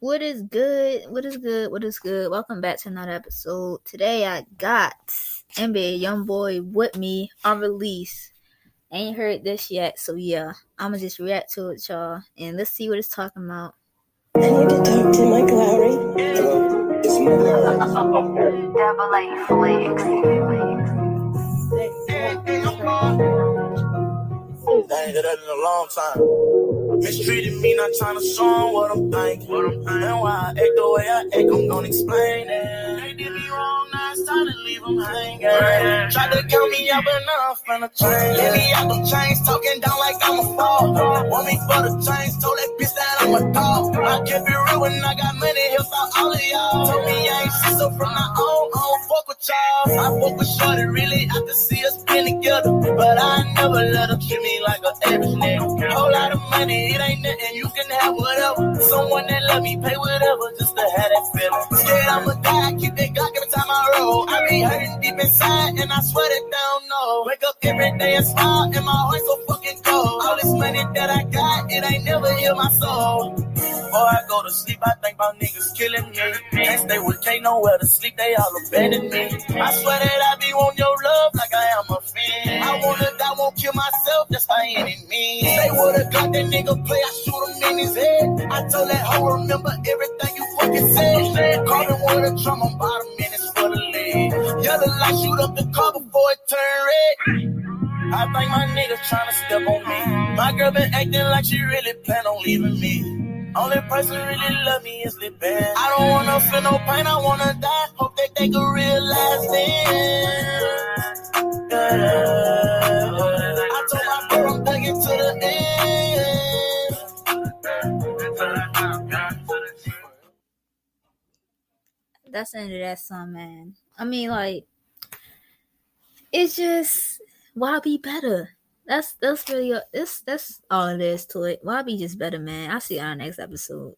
What is good? What is good? What is good? Welcome back to another episode. Today I got NBA YoungBoy with me on release. Ain't heard this yet, so yeah, I'ma just react to it, y'all, and let's see what it's talking about. I need to talk to Mike Lowry. Hello, it's Mike Lowry. Double A flicks. They ain't did that in a long time. Mistreated me, not trying to show 'em what I'm thinking. What I'm thinking. And why I act the way I act, I'm gonna explain it. They did me wrong, now it's time to leave them hanging. Tried to count me out, but now I'm finna change. Let me out them chains, talking down like I'm a fraud. Want me for the chains, told that bitch that I'm a dog. I kept it real when I got money, out all of y'all. Told me I ain't shit, so from my own, I don't fuck with y'all. I fuck with Shorty, really, I can see us being together. But I never let her treat me like an average nigga. Whole lot of money, it ain't nothing, you can have whatever. Someone that love me, pay whatever, just to have that feeling. Scared I'ma die, keep that Glock every time I roll. I be hurting deep inside, and I swear that down no. Wake up every day and smile, and my heart so fucking cold. All this money that I got, it ain't never heal my soul. Before I go to sleep, I think about niggas killing me. Can't stay with nowhere to sleep, they all abandon me. I swear that I be on myself, that's any means. They would've got that nigga play, I shoot him in his head. I told that hoe, remember everything you fucking said. Call me one of the drum, I'm bottom minutes for the lead. Yellow light, shoot up the car before it turn red. I think my nigga tryna step on me. My girl been acting like she really plan on leaving me. Only person really love me is Lil. I don't wanna feel no pain, I wanna die. Hope that they can realize then. To the end. That's the end of that song, man. I mean, like, it's just why be better? That's that's really uh, this that's all it is to it. Why be just better, man? I'll see you on the next episode.